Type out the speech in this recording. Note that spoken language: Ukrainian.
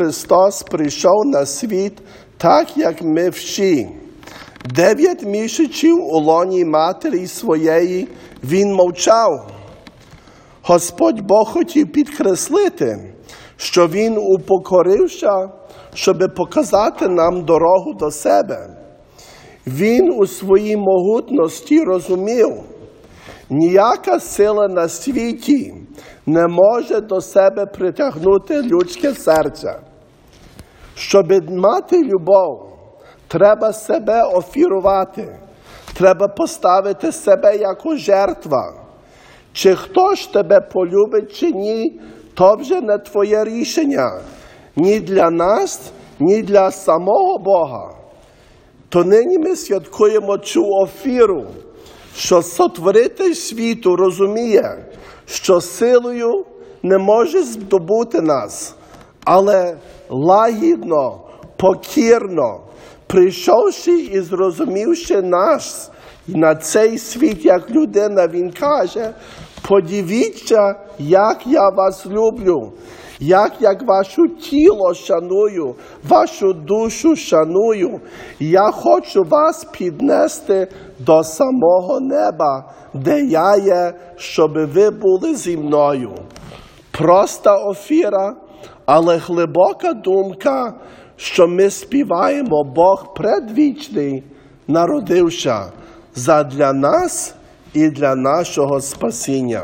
Христос прийшов на світ так, як ми всі. Дев'ять місяців у лоні матері своєї він мовчав. Господь Бог хотів підкреслити, що Він упокорився, щоб показати нам дорогу до себе. Він у своїй могутності розумів, ніяка сила на світі не може до себе притягнути людське серце. Щоб мати любов, треба себе офірувати, треба поставити себе як жертва. Чи хто ж тебе полюбить, чи ні, то вже не твоє рішення ні для нас, ні для самого Бога. То нині ми святкуємо цю офіру, що сотворитель світу розуміє, що силою не може здобути нас, але лагідно, покірно, прийшовши і зрозумівши нас на цей світ, як людина, він каже: подивіться, як я вас люблю, як, як ваше тіло шаную, вашу душу шаную. Я хочу вас піднести до самого неба, де я є, щоб ви були зі мною. Проста офіра, але глибока думка, що ми співаємо Бог предвічний, народився задля нас і для нашого спасіння.